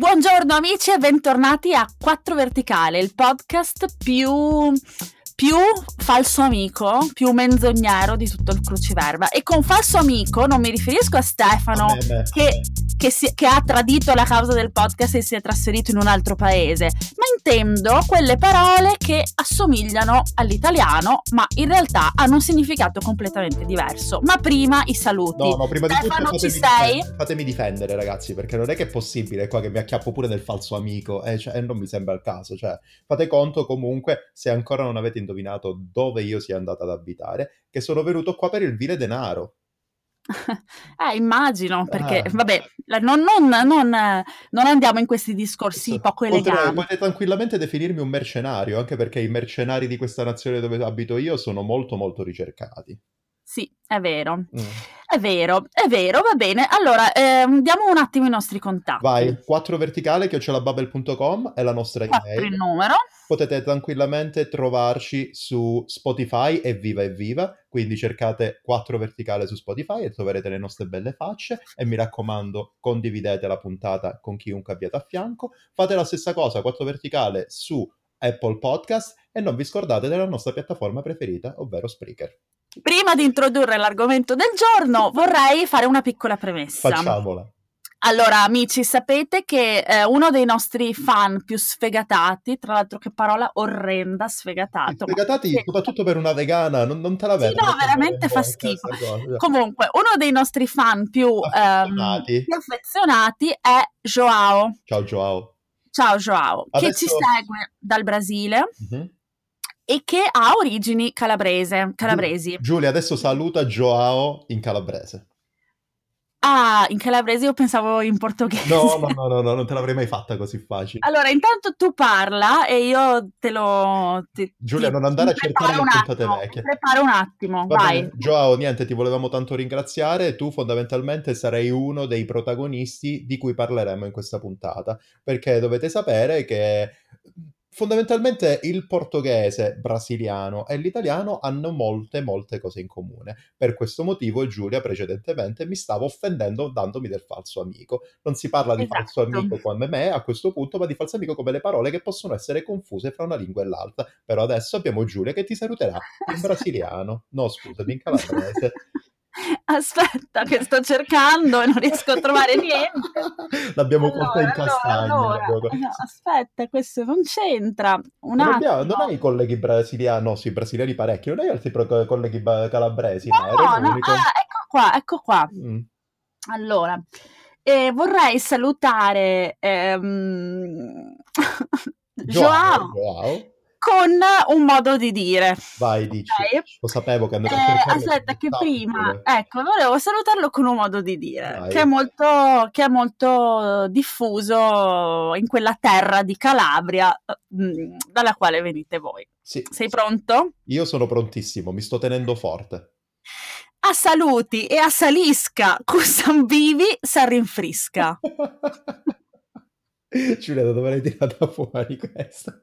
Buongiorno amici e bentornati a 4 Verticale, il podcast più più falso amico, più menzognero di tutto il cruciverba. E con falso amico non mi riferisco a Stefano Vabbè, che, che, si, che, ha tradito la causa del podcast e si è trasferito in un altro paese, ma intendo quelle parole che assomigliano all'italiano, ma in realtà hanno un significato completamente diverso. Ma prima i saluti. No, no, prima Stefano, di tutto ci sei? Difendere, fatemi difendere, ragazzi, perché non è che è possibile qua che mi acchiappo pure del falso amico, eh, cioè, non mi sembra il caso. Cioè, fate conto comunque, se ancora non avete indovinato dove io sia andato ad abitare, che sono venuto qua per il vile denaro. Eh, immagino, perché ah. vabbè, non, non, non, non, andiamo in questi discorsi poco eleganti. Potete tranquillamente definirmi un mercenario, anche perché i mercenari di questa nazione dove abito io sono molto molto ricercati. Sì, è vero. Mm. È vero, è vero, va bene. Allora, ehm, diamo un attimo i nostri contatti. Vai, 4 verticale, chiocciolabubble.com è la nostra email. il numero. Potete tranquillamente trovarci su Spotify e Viva e Viva, quindi cercate 4 verticale su Spotify e troverete le nostre belle facce e mi raccomando condividete la puntata con chiunque abbiate a fianco. Fate la stessa cosa, 4 verticale su Apple Podcast e non vi scordate della nostra piattaforma preferita, ovvero Spreaker. Prima di introdurre l'argomento del giorno, vorrei fare una piccola premessa. Facciamola. Allora, amici, sapete che eh, uno dei nostri fan più sfegatati, tra l'altro che parola orrenda, sfegatato. Sfegatati ma... soprattutto per una vegana, non, non te la vedo. Sì, no, veramente fa schifo. Comunque, uno dei nostri fan più affezionati, um, più affezionati è Joao. Ciao Joao. Ciao Joao, Adesso... che ci segue dal Brasile. Mm-hmm e che ha origini calabrese, calabresi. Giulia, adesso saluta Joao in calabrese. Ah, in calabrese io pensavo in portoghese. No, no, no, no, no non te l'avrei mai fatta così facile. Allora, intanto tu parla e io te lo... Ti, Giulia, ti, non andare a cercare le puntate vecchie. Prepara un attimo, Va vai. Bene. Joao, niente, ti volevamo tanto ringraziare. Tu fondamentalmente sarai uno dei protagonisti di cui parleremo in questa puntata, perché dovete sapere che fondamentalmente il portoghese brasiliano e l'italiano hanno molte molte cose in comune. Per questo motivo Giulia precedentemente mi stava offendendo dandomi del falso amico. Non si parla di esatto. falso amico come me a questo punto, ma di falso amico come le parole che possono essere confuse fra una lingua e l'altra. Però adesso abbiamo Giulia che ti saluterà in brasiliano. No, scusami, in calabrese. Aspetta, che sto cercando e non riesco a trovare niente. L'abbiamo allora, colta in castagna. Allora, allora. No, aspetta, questo non c'entra. Un non, abbiamo, non hai colleghi brasiliani? No, sì, brasiliani parecchi. Non hai altri colleghi calabresi? No, no, no. Ah, ecco qua, ecco qua. Mm. Allora, eh, vorrei salutare ehm... Joao. Joao con un modo di dire. Vai, dici. Okay. Lo sapevo che andava eh, a Aspetta, che prima, ecco, volevo salutarlo con un modo di dire, che è, molto, che è, molto, diffuso in quella terra di Calabria mh, mm, dalla quale venite voi. Sì. Sei pronto? Io sono prontissimo, mi sto tenendo forte. A saluti e a salisca, cusan vivi, s'arrinfrisca. Giulia, da dove l'hai tirata fuori questa?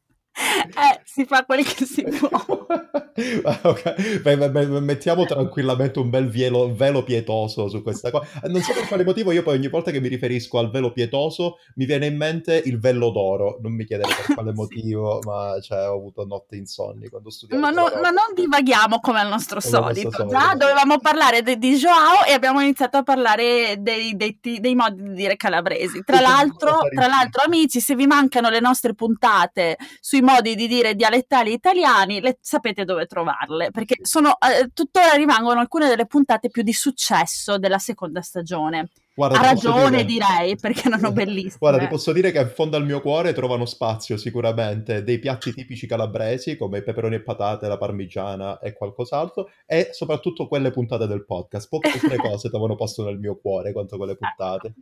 si fa quel che si può. ah, okay. beh, beh, mettiamo tranquillamente un bel velo, velo, pietoso su questa cosa. Non so per quale motivo io poi ogni volta che mi riferisco al velo pietoso mi viene in mente il vello d'oro. Non mi chiedere per quale sì. motivo, ma cioè, ho avuto notte insonni quando studiavo. Ma, no, ma non divaghiamo come al nostro solito. Nostro Già dovevamo parlare de, di Joao e abbiamo iniziato a parlare dei, dei, dei modi di dire calabresi. Tra l'altro, tra l'altro, amici, se vi mancano le nostre puntate sui modi di dire dialettali italiani, le, sapete dove trovarle, perché sono, eh, tuttora rimangono alcune delle puntate più di successo della seconda stagione. Guarda, ha ragione dire... direi perché erano bellissime. Guarda, ti posso dire che in fondo al mio cuore trovano spazio sicuramente dei piatti tipici calabresi come i peperoni e patate, la parmigiana e qualcos'altro e soprattutto quelle puntate del podcast. Poche altre cose trovano posto nel mio cuore quanto quelle puntate.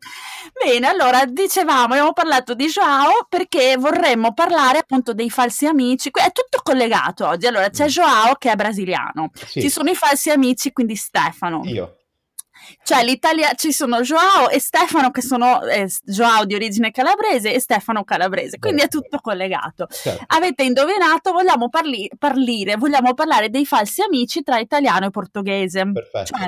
Bene, allora dicevamo, abbiamo parlato di Joao perché vorremmo parlare appunto dei falsi amici. È tutto collegato oggi. Allora c'è mm. Joao che è brasiliano, sì. ci sono i falsi amici, quindi Stefano. Io. Cioè, l'Italia ci sono Joao e Stefano, che sono eh, Joao di origine calabrese e Stefano calabrese, quindi è tutto collegato. Certo. Avete indovinato, vogliamo parli- parlire, vogliamo parlare dei falsi amici tra italiano e portoghese. Perfetto. Cioè,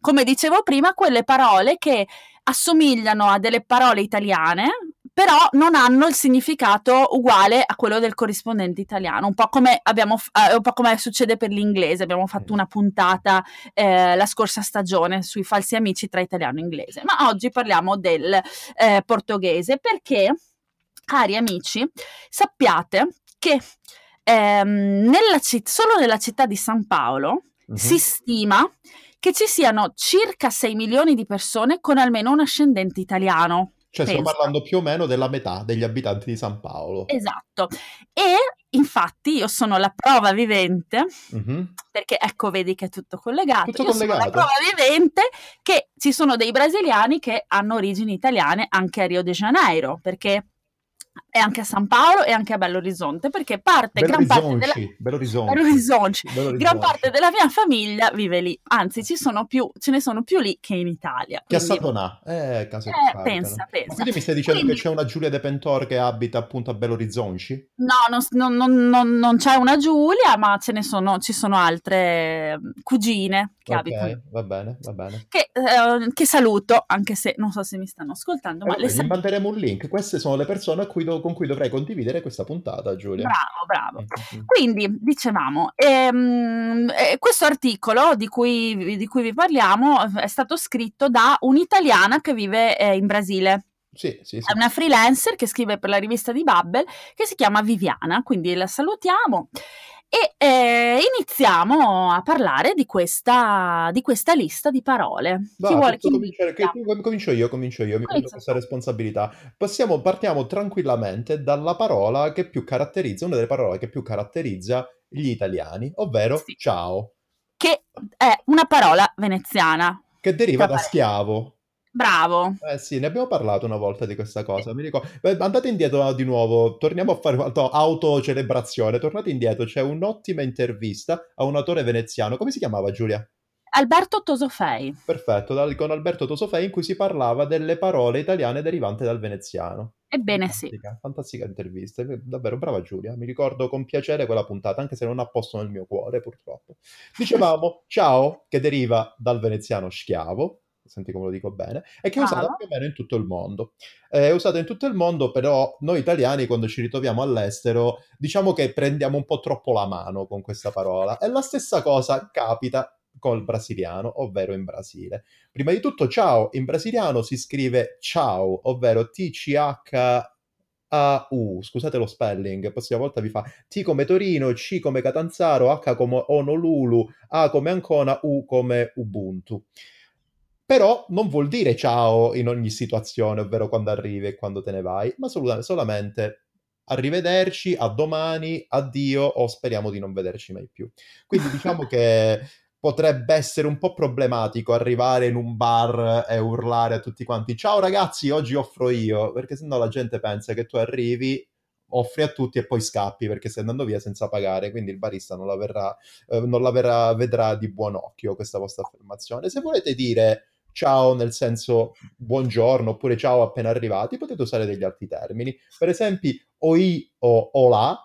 come dicevo prima, quelle parole che assomigliano a delle parole italiane, però non hanno il significato uguale a quello del corrispondente italiano, un po' come, abbiamo, eh, un po come succede per l'inglese, abbiamo fatto una puntata eh, la scorsa stagione sui falsi amici tra italiano e inglese, ma oggi parliamo del eh, portoghese perché, cari amici, sappiate che ehm, nella citt- solo nella città di San Paolo uh-huh. si stima che ci siano circa 6 milioni di persone con almeno un ascendente italiano. Cioè, stiamo parlando più o meno della metà degli abitanti di San Paolo. Esatto. E infatti io sono la prova vivente, mm-hmm. perché ecco, vedi che è tutto collegato. Tutto io collegato. sono la prova vivente che ci sono dei brasiliani che hanno origini italiane anche a Rio de Janeiro, perché e anche a San Paolo e anche a Belo Horizonte perché parte gran parte, della... Belo Horizonte. Gran parte della mia famiglia vive lì anzi ci sono più, ce ne sono più lì che in Italia quindi... a Saponà. Eh, caso eh, pensa, pensa. quindi mi stai dicendo quindi... che c'è una Giulia De Pentor che abita appunto a Belo Horizonte? no non, non, non, non, c'è una Giulia ma ce ne sono ci sono altre mm, cugine che okay, abitano va bene va bene. Che, eh, che, saluto anche se non so se mi stanno ascoltando eh, ma vabbè, le sal- manderemo un link. Queste sono le persone a cui do- con cui dovrei condividere questa puntata, Giulia. Bravo, bravo. Mm-hmm. Quindi, dicevamo, ehm, eh, questo articolo di cui, di cui, vi parliamo è stato scritto da un'italiana che vive eh, in Brasile. Sì, sì, sì. È una freelancer che scrive per la rivista di Bubble che si chiama Viviana, quindi la salutiamo e eh, iniziamo a parlare di questa, di questa lista di parole. Va, chi vuole cominciare, che, comincio io, comincio io, mi prendo questa responsabilità. Passiamo, partiamo tranquillamente dalla parola che più caratterizza, una delle parole che più caratterizza gli italiani, ovvero sì. ciao. Che è una parola veneziana. Che deriva da schiavo. Bravo. Eh sì, ne abbiamo parlato una volta di questa cosa. Mi ricordo. Andate indietro di nuovo, torniamo a fare autocelebrazione. Tornate indietro, c'è un'ottima intervista a un autore veneziano. Come si chiamava Giulia? Alberto Tosofei. Perfetto, con Alberto Tosofei in cui si parlava delle parole italiane derivanti dal veneziano. Ebbene fantastica, sì. Fantastica intervista, davvero brava Giulia. Mi ricordo con piacere quella puntata, anche se non ha posto nel mio cuore purtroppo. Dicevamo ciao, che deriva dal veneziano schiavo, senti come lo dico bene, e che è usata Ah. più o meno in tutto il mondo. È usata in tutto il mondo, però noi italiani quando ci ritroviamo all'estero diciamo che prendiamo un po' troppo la mano con questa parola. E la stessa cosa capita col brasiliano, ovvero in Brasile. Prima di tutto, ciao in brasiliano si scrive ciao, ovvero T-C-H-A-U, scusate lo spelling, la prossima volta vi fa T come Torino, C come Catanzaro, H come Honolulu, A come Ancona, U come Ubuntu. Però non vuol dire ciao in ogni situazione, ovvero quando arrivi e quando te ne vai, ma sol- solamente arrivederci, a domani, addio o speriamo di non vederci mai più. Quindi diciamo che potrebbe essere un po' problematico arrivare in un bar e urlare a tutti quanti ciao ragazzi, oggi offro io, perché sennò la gente pensa che tu arrivi offri a tutti e poi scappi perché stai andando via senza pagare, quindi il barista non la, verrà, eh, non la verrà, vedrà di buon occhio questa vostra affermazione. Se volete dire ciao nel senso buongiorno oppure ciao appena arrivati, potete usare degli altri termini. Per esempio, oi o olà,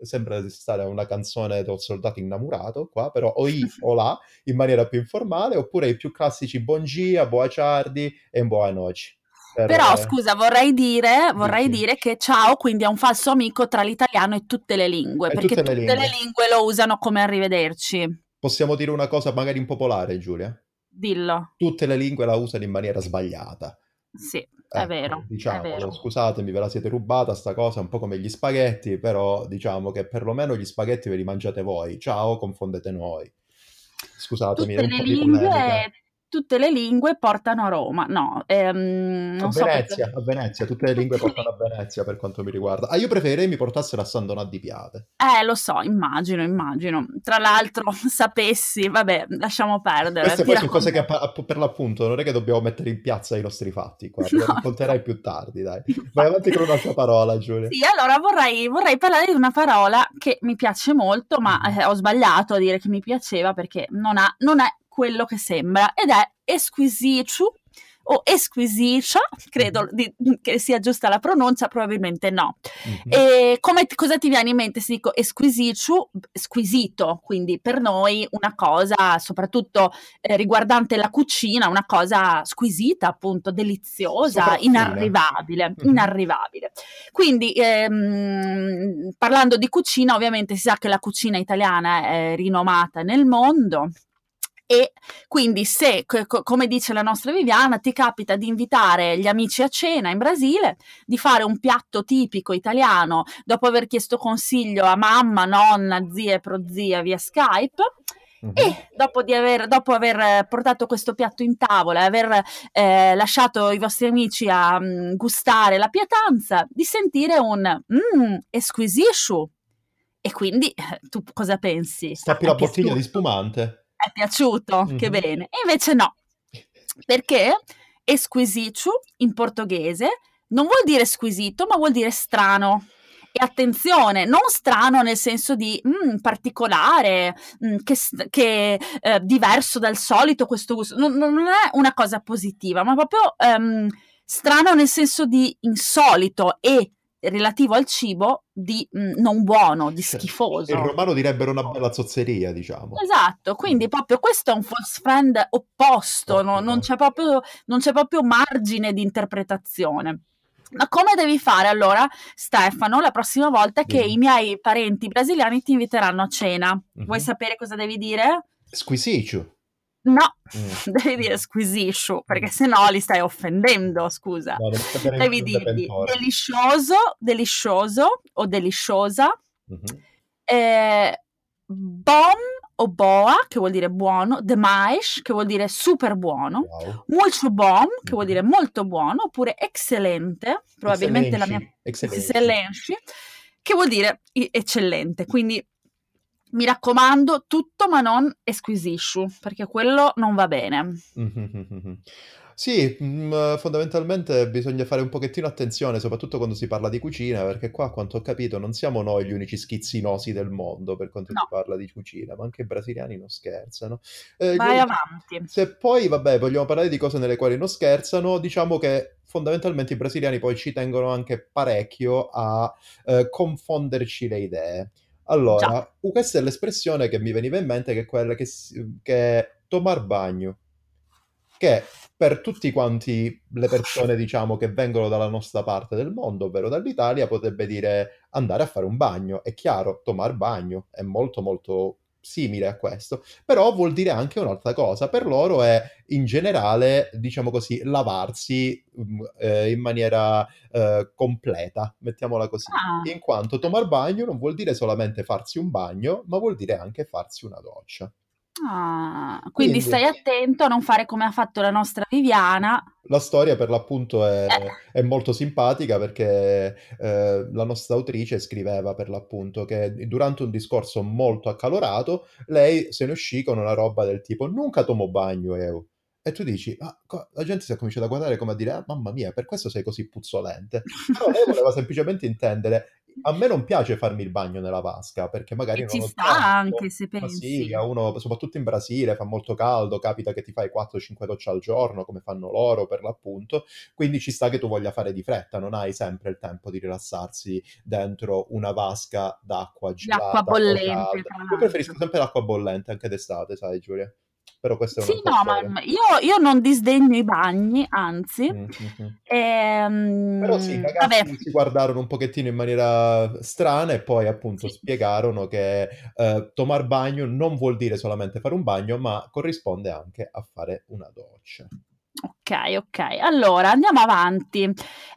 sembra di stare una canzone del soldato innamorato qua, però oi o là in maniera più informale, oppure i più classici buongia, boa ciardi e buona noce. Per... Però scusa, vorrei dire, vorrei dire che ciao quindi è un falso amico tra l'italiano e tutte le lingue, e perché tutte, tutte, le, lingue. le lingue lo usano come arrivederci. Possiamo dire una cosa magari impopolare, Giulia? Dillo. Tutte le lingue la usano in maniera sbagliata. Sì, è Ecco, vero. diciamo, è vero. scusatemi, ve la siete rubata sta cosa, un po' come gli spaghetti, però diciamo che perlomeno gli spaghetti ve li mangiate voi. Ciao, confondete noi. Scusatemi, Tutte le di polemica. Tutte le lingue portano a Roma. No, ehm, A non so Venezia, perché. a Venezia, tutte le lingue portano a Venezia per quanto mi riguarda. Ah, io preferirei mi portassero a San Donato di Piave. Eh, lo so, immagino, immagino. Tra l'altro, sapessi, vabbè, lasciamo perdere. Queste poi sono cose che per l'appunto non è che dobbiamo mettere in piazza i nostri fatti qua, lo No, racconterai più tardi, dai. Vai avanti con un'altra parola, Giulia. Sì, allora vorrei, vorrei parlare di una parola che mi piace molto, ma eh, ho sbagliato a dire che mi piaceva perché non, ha, non è quello che sembra ed è esquisito, o esquisiscia, credo Mhm. di- che sia giusta la pronuncia, probabilmente no. Mhm. E come, cosa ti viene in mente se dico esquisito? Squisito, quindi per noi una cosa, soprattutto eh, riguardante la cucina, una cosa squisita, appunto, deliziosa, inarrivabile, Mhm. inarrivabile. Quindi, ehm, parlando di cucina, ovviamente si sa che la cucina italiana è rinomata nel mondo. E quindi se, co- co- come dice la nostra Viviana, ti capita di invitare gli amici a cena in Brasile, di fare un piatto tipico italiano dopo aver chiesto consiglio a mamma, nonna, zia e prozia via Skype, Mhm. e dopo, di aver, dopo aver eh, portato questo piatto in tavola e aver eh, lasciato i vostri amici a mm, gustare la pietanza, di sentire un mmm, esquisiscio. E quindi eh, tu cosa pensi? Stappi la bottiglia di spumante. È piaciuto? Che Mhm. bene. E invece no, perché esquisito in portoghese non vuol dire squisito, ma vuol dire strano. E attenzione, non strano nel senso di mm, particolare, mm, che, che, eh, diverso dal solito questo gusto. Non, non è una cosa positiva, ma proprio ehm, strano nel senso di insolito e relativo al cibo di mm, non buono, di schifoso. In romano direbbero una bella zozzeria, diciamo. Esatto, quindi proprio questo è un false friend opposto, no- non, c'è proprio, non c'è proprio margine di interpretazione. Ma come devi fare allora, Stefano, la prossima volta che Dimmi. i miei parenti brasiliani ti inviteranno a cena? Mhm. Vuoi sapere cosa devi dire? Squisiccio. No, Mm. devi dire squisiscio, perché sennò li stai offendendo, scusa. No, Devi dirgli detentore. delicioso, delicioso o deliciosa, Mhm. eh, bom o boa, che vuol dire buono, demais, che vuol dire super buono, Wow. molto bom, che vuol Mhm. dire molto buono, oppure excellente, probabilmente la mia Excellenci. excellenci, che vuol dire eccellente. Quindi mi raccomando, tutto ma non esquisisci, perché quello non va bene. Sì, mm, fondamentalmente bisogna fare un pochettino attenzione, soprattutto quando si parla di cucina, perché qua, a quanto ho capito, non siamo noi gli unici schizzinosi del mondo per quanto No. si parla di cucina, ma anche i brasiliani non scherzano. Eh, Vai unici- avanti. Se poi, vabbè, vogliamo parlare di cose nelle quali non scherzano, diciamo che fondamentalmente i brasiliani poi ci tengono anche parecchio a eh, confonderci le idee. Allora, Già. questa è l'espressione che mi veniva in mente, che è quella che, si- che è tomar bagno, che per tutti quanti le persone, diciamo, che vengono dalla nostra parte del mondo, ovvero dall'Italia, potrebbe dire andare a fare un bagno. È chiaro, tomar bagno è molto molto simile a questo, però vuol dire anche un'altra cosa. Per loro è in generale, diciamo così, lavarsi mm, eh, in maniera eh, completa, mettiamola così. Ah. In quanto tomar bagno non vuol dire solamente farsi un bagno, ma vuol dire anche farsi una doccia. Ah, quindi Quindi- stai attento a non fare come ha fatto la nostra Viviana. La storia per l'appunto è, Eh. è molto simpatica perché eh, la nostra autrice scriveva per l'appunto che durante un discorso molto accalorato lei se ne uscì con una roba del tipo nunca tomo bagno eu. E tu dici, "Ah, co- la gente si è cominciata a guardare come a dire, ah, mamma mia, per questo sei così puzzolente. Però lei voleva semplicemente intendere, a me non piace farmi il bagno nella vasca perché magari E non ci sta tempo. anche se pensi. sì, uno, soprattutto in Brasile, fa molto caldo, capita che ti fai 4-5 docce al giorno, come fanno loro per l'appunto, quindi ci sta che tu voglia fare di fretta, non hai sempre il tempo di rilassarsi dentro una vasca d'acqua gelata L'acqua bollente, Io preferisco sempre l'acqua bollente anche d'estate, sai Giulia? Però questa è Sì, un'altra no, storia. ma io, io non disdegno i bagni, anzi. Mm, mm, mm. Ehm, Però sì, i vabbè, ragazzi si guardarono un pochettino in maniera strana e poi appunto Sì. spiegarono che eh, tomar bagno non vuol dire solamente fare un bagno, ma corrisponde anche a fare una doccia. Ok, ok. Allora, andiamo avanti.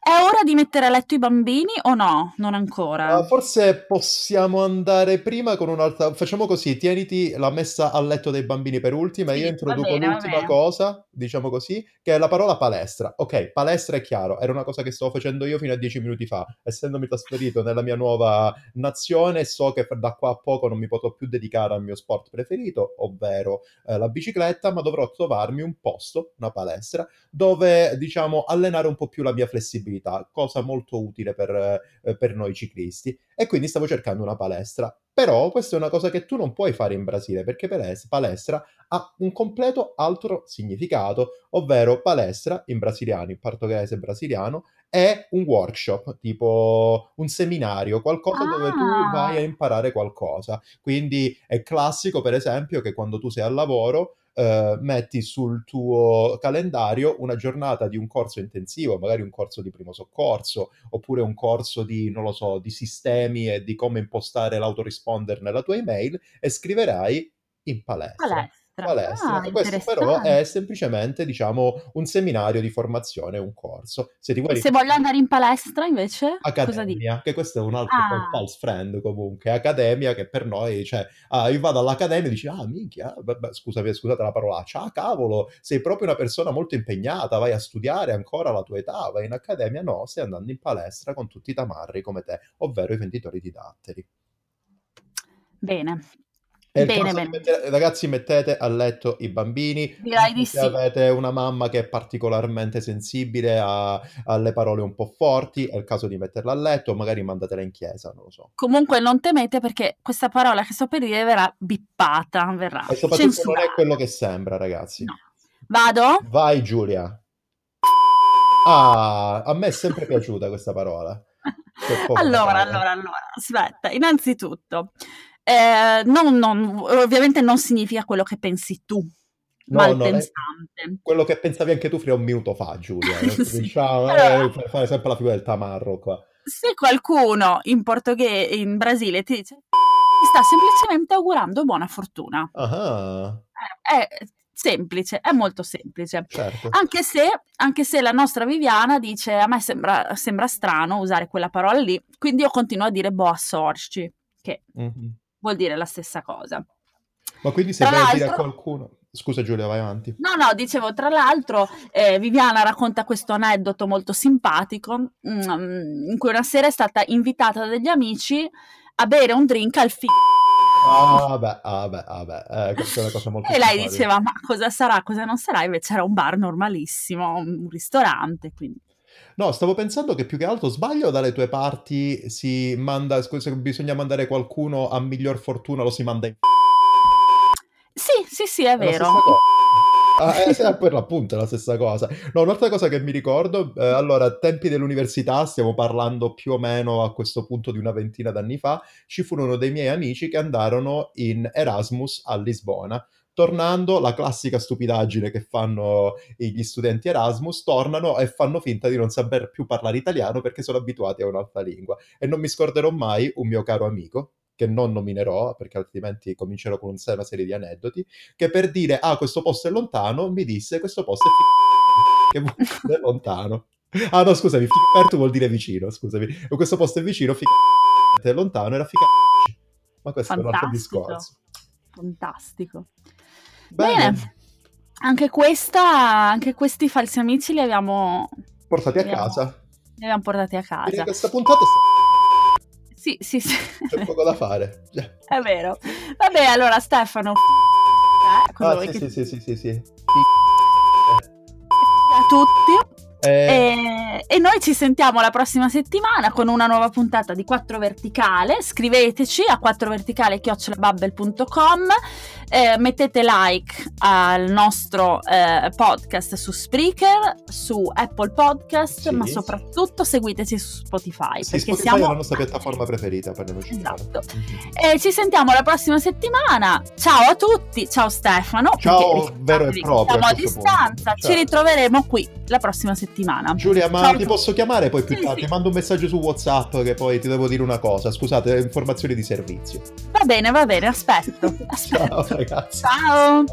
È ora di mettere a letto i bambini o no? Non ancora. Uh, forse possiamo andare prima con un'altra. Facciamo così: tieniti la messa a letto dei bambini per ultima. Sì, io introduco bene, l'ultima cosa, diciamo così, che è la parola palestra. Ok, palestra è chiaro, era una cosa che stavo facendo io fino a dieci minuti fa. Essendomi trasferito nella mia nuova nazione, so che da qua a poco non mi potrò più dedicare al mio sport preferito, ovvero eh, la bicicletta, ma dovrò trovarmi un posto, una palestra, dove diciamo allenare un po' più la mia flessibilità, cosa molto utile per, eh, per noi ciclisti. E quindi stavo cercando una palestra. Però questa è una cosa che tu non puoi fare in Brasile perché palestra ha un completo altro significato, ovvero palestra in brasiliano, in portoghese brasiliano, è un workshop, tipo un seminario, qualcosa ah. dove tu vai a ah. imparare qualcosa. Quindi è classico, per esempio, che quando tu sei al lavoro Uh, metti sul tuo calendario una giornata di un corso intensivo, magari un corso di primo soccorso, oppure un corso di, non lo so, di sistemi e di come impostare l'autoresponder nella tua email e scriverai in palestra. palestra palestra. Ah, Questo però è semplicemente, diciamo, un seminario di formazione, un corso. Se, ti vuoi... Se voglio andare in palestra invece, Accademia, che questo è un altro ah. false friend comunque, Accademia che per noi, cioè, ah, io vado all'Accademia e dici, ah, minchia, vabbè, scusate, scusate la parola, ah, cavolo, sei proprio una persona molto impegnata, vai a studiare ancora alla tua età, vai in Accademia, no, stai andando in palestra con tutti i tamarri come te, ovvero i venditori di datteri. Bene, Bene, bene. Mettere, ragazzi, mettete a letto i bambini. Direi di Se sì. avete una mamma che è particolarmente sensibile a, alle parole un po' forti, è il caso di metterla a letto, magari mandatela in chiesa, non lo so. Comunque non temete perché questa parola che sto per dire verrà bippata, verrà E soprattutto censurata. non è quello che sembra, ragazzi. No. Vado? Vai Giulia. Ah, a me è sempre piaciuta questa parola. Allora, allora, allora, aspetta, innanzitutto, eh, non, non, ovviamente non significa quello che pensi tu. No, malpensante. quello che pensavi anche tu fino a un minuto fa, Giulia. sì. Diciamo, eh, per fare sempre la figura del tamarro qua. Se qualcuno in portoghese, in Brasile, ti dice ti sta semplicemente augurando buona fortuna. Ah. È, è semplice, è molto semplice. Certo. Anche, se, anche, se, la nostra Viviana dice a me sembra, sembra, strano usare quella parola lì, quindi io continuo a dire boa sorci, che mm-hmm vuol dire la stessa cosa. Ma quindi se vai a dire a qualcuno... Scusa Giulia, vai avanti. No, no, dicevo, tra l'altro eh, Viviana racconta questo aneddoto molto simpatico mm, in cui una sera è stata invitata dagli amici a bere un drink al figlio. Ah, beh, ah, beh, ah, beh. Eh, questa è una cosa molto E lei diceva, ma cosa sarà, cosa non sarà? Invece era un bar normalissimo, un ristorante, quindi... No, stavo pensando che più che altro sbaglio dalle tue parti si manda, se bisogna mandare qualcuno a miglior fortuna lo si manda in... Sì, sì, sì, è, è vero. Ah, eh, per l'appunto è la stessa cosa. No, un'altra cosa che mi ricordo, eh, allora, tempi dell'università, stiamo parlando più o meno a questo punto di una ventina d'anni fa, ci furono dei miei amici che andarono in Erasmus a Lisbona tornando, la classica stupidaggine che fanno gli studenti Erasmus, tornano e fanno finta di non saper più parlare italiano perché sono abituati a un'altra lingua. E non mi scorderò mai un mio caro amico, che non nominerò perché altrimenti comincerò con una serie di aneddoti, che per dire ah questo posto è lontano mi disse questo posto è figo, che vuol dire lontano. Ah no scusami, figo vuol dire vicino, scusami. Questo posto è vicino, figo è lontano era figo. Ma questo Fantastico. è un altro discorso. Fantastico. Bene. Bene. Anche questa, anche questi falsi amici li abbiamo portati a li casa. li abbiamo portati a casa. Quindi questa puntata è Sì, sì, sì. C'è poco da fare. È vero. Vabbè, allora Stefano. Eh, ah, sì, sì, sì, sì, sì, sì. A tutti. Eh... E, e, noi ci sentiamo la prossima settimana con una nuova puntata di 4 Verticale. Scriveteci a 4verticale.com eh, mettete like al nostro eh, podcast su Spreaker, su Apple Podcast, sì. ma soprattutto seguiteci su Spotify. Sì, perché Spotify siamo... è la nostra piattaforma preferita, parliamoci Esatto. Mm-hmm. E ci sentiamo la prossima settimana. Ciao a tutti, ciao Stefano. Ciao, vero e proprio. Siamo a distanza, ci ritroveremo qui la prossima settimana. Giulia, ma ciao ti posso chiamare poi più sì, tardi? Ti mando un messaggio su WhatsApp che poi ti devo dire una cosa. Scusate, informazioni di servizio. Va bene, va bene, aspetto. aspetto. Ciao ragazzi. Ciao.